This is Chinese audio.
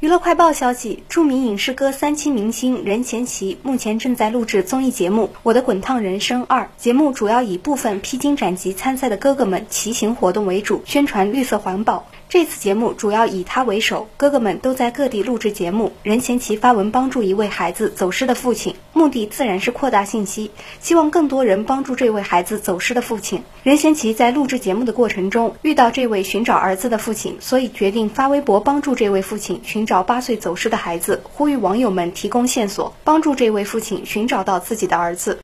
娱乐快报消息：著名影视歌三栖明星任贤齐目前正在录制综艺节目《我的滚烫人生二》，节目主要以部分披荆斩棘参赛的哥哥们骑行活动为主，宣传绿色环保。这次节目主要以他为首，哥哥们都在各地录制节目。任贤齐发文帮助一位孩子走失的父亲，目的自然是扩大信息，希望更多人帮助这位孩子走失的父亲。任贤齐在录制节目的过程中遇到这位寻找儿子的父亲，所以决定发微博帮助这位父亲寻找八岁走失的孩子，呼吁网友们提供线索，帮助这位父亲寻找到自己的儿子。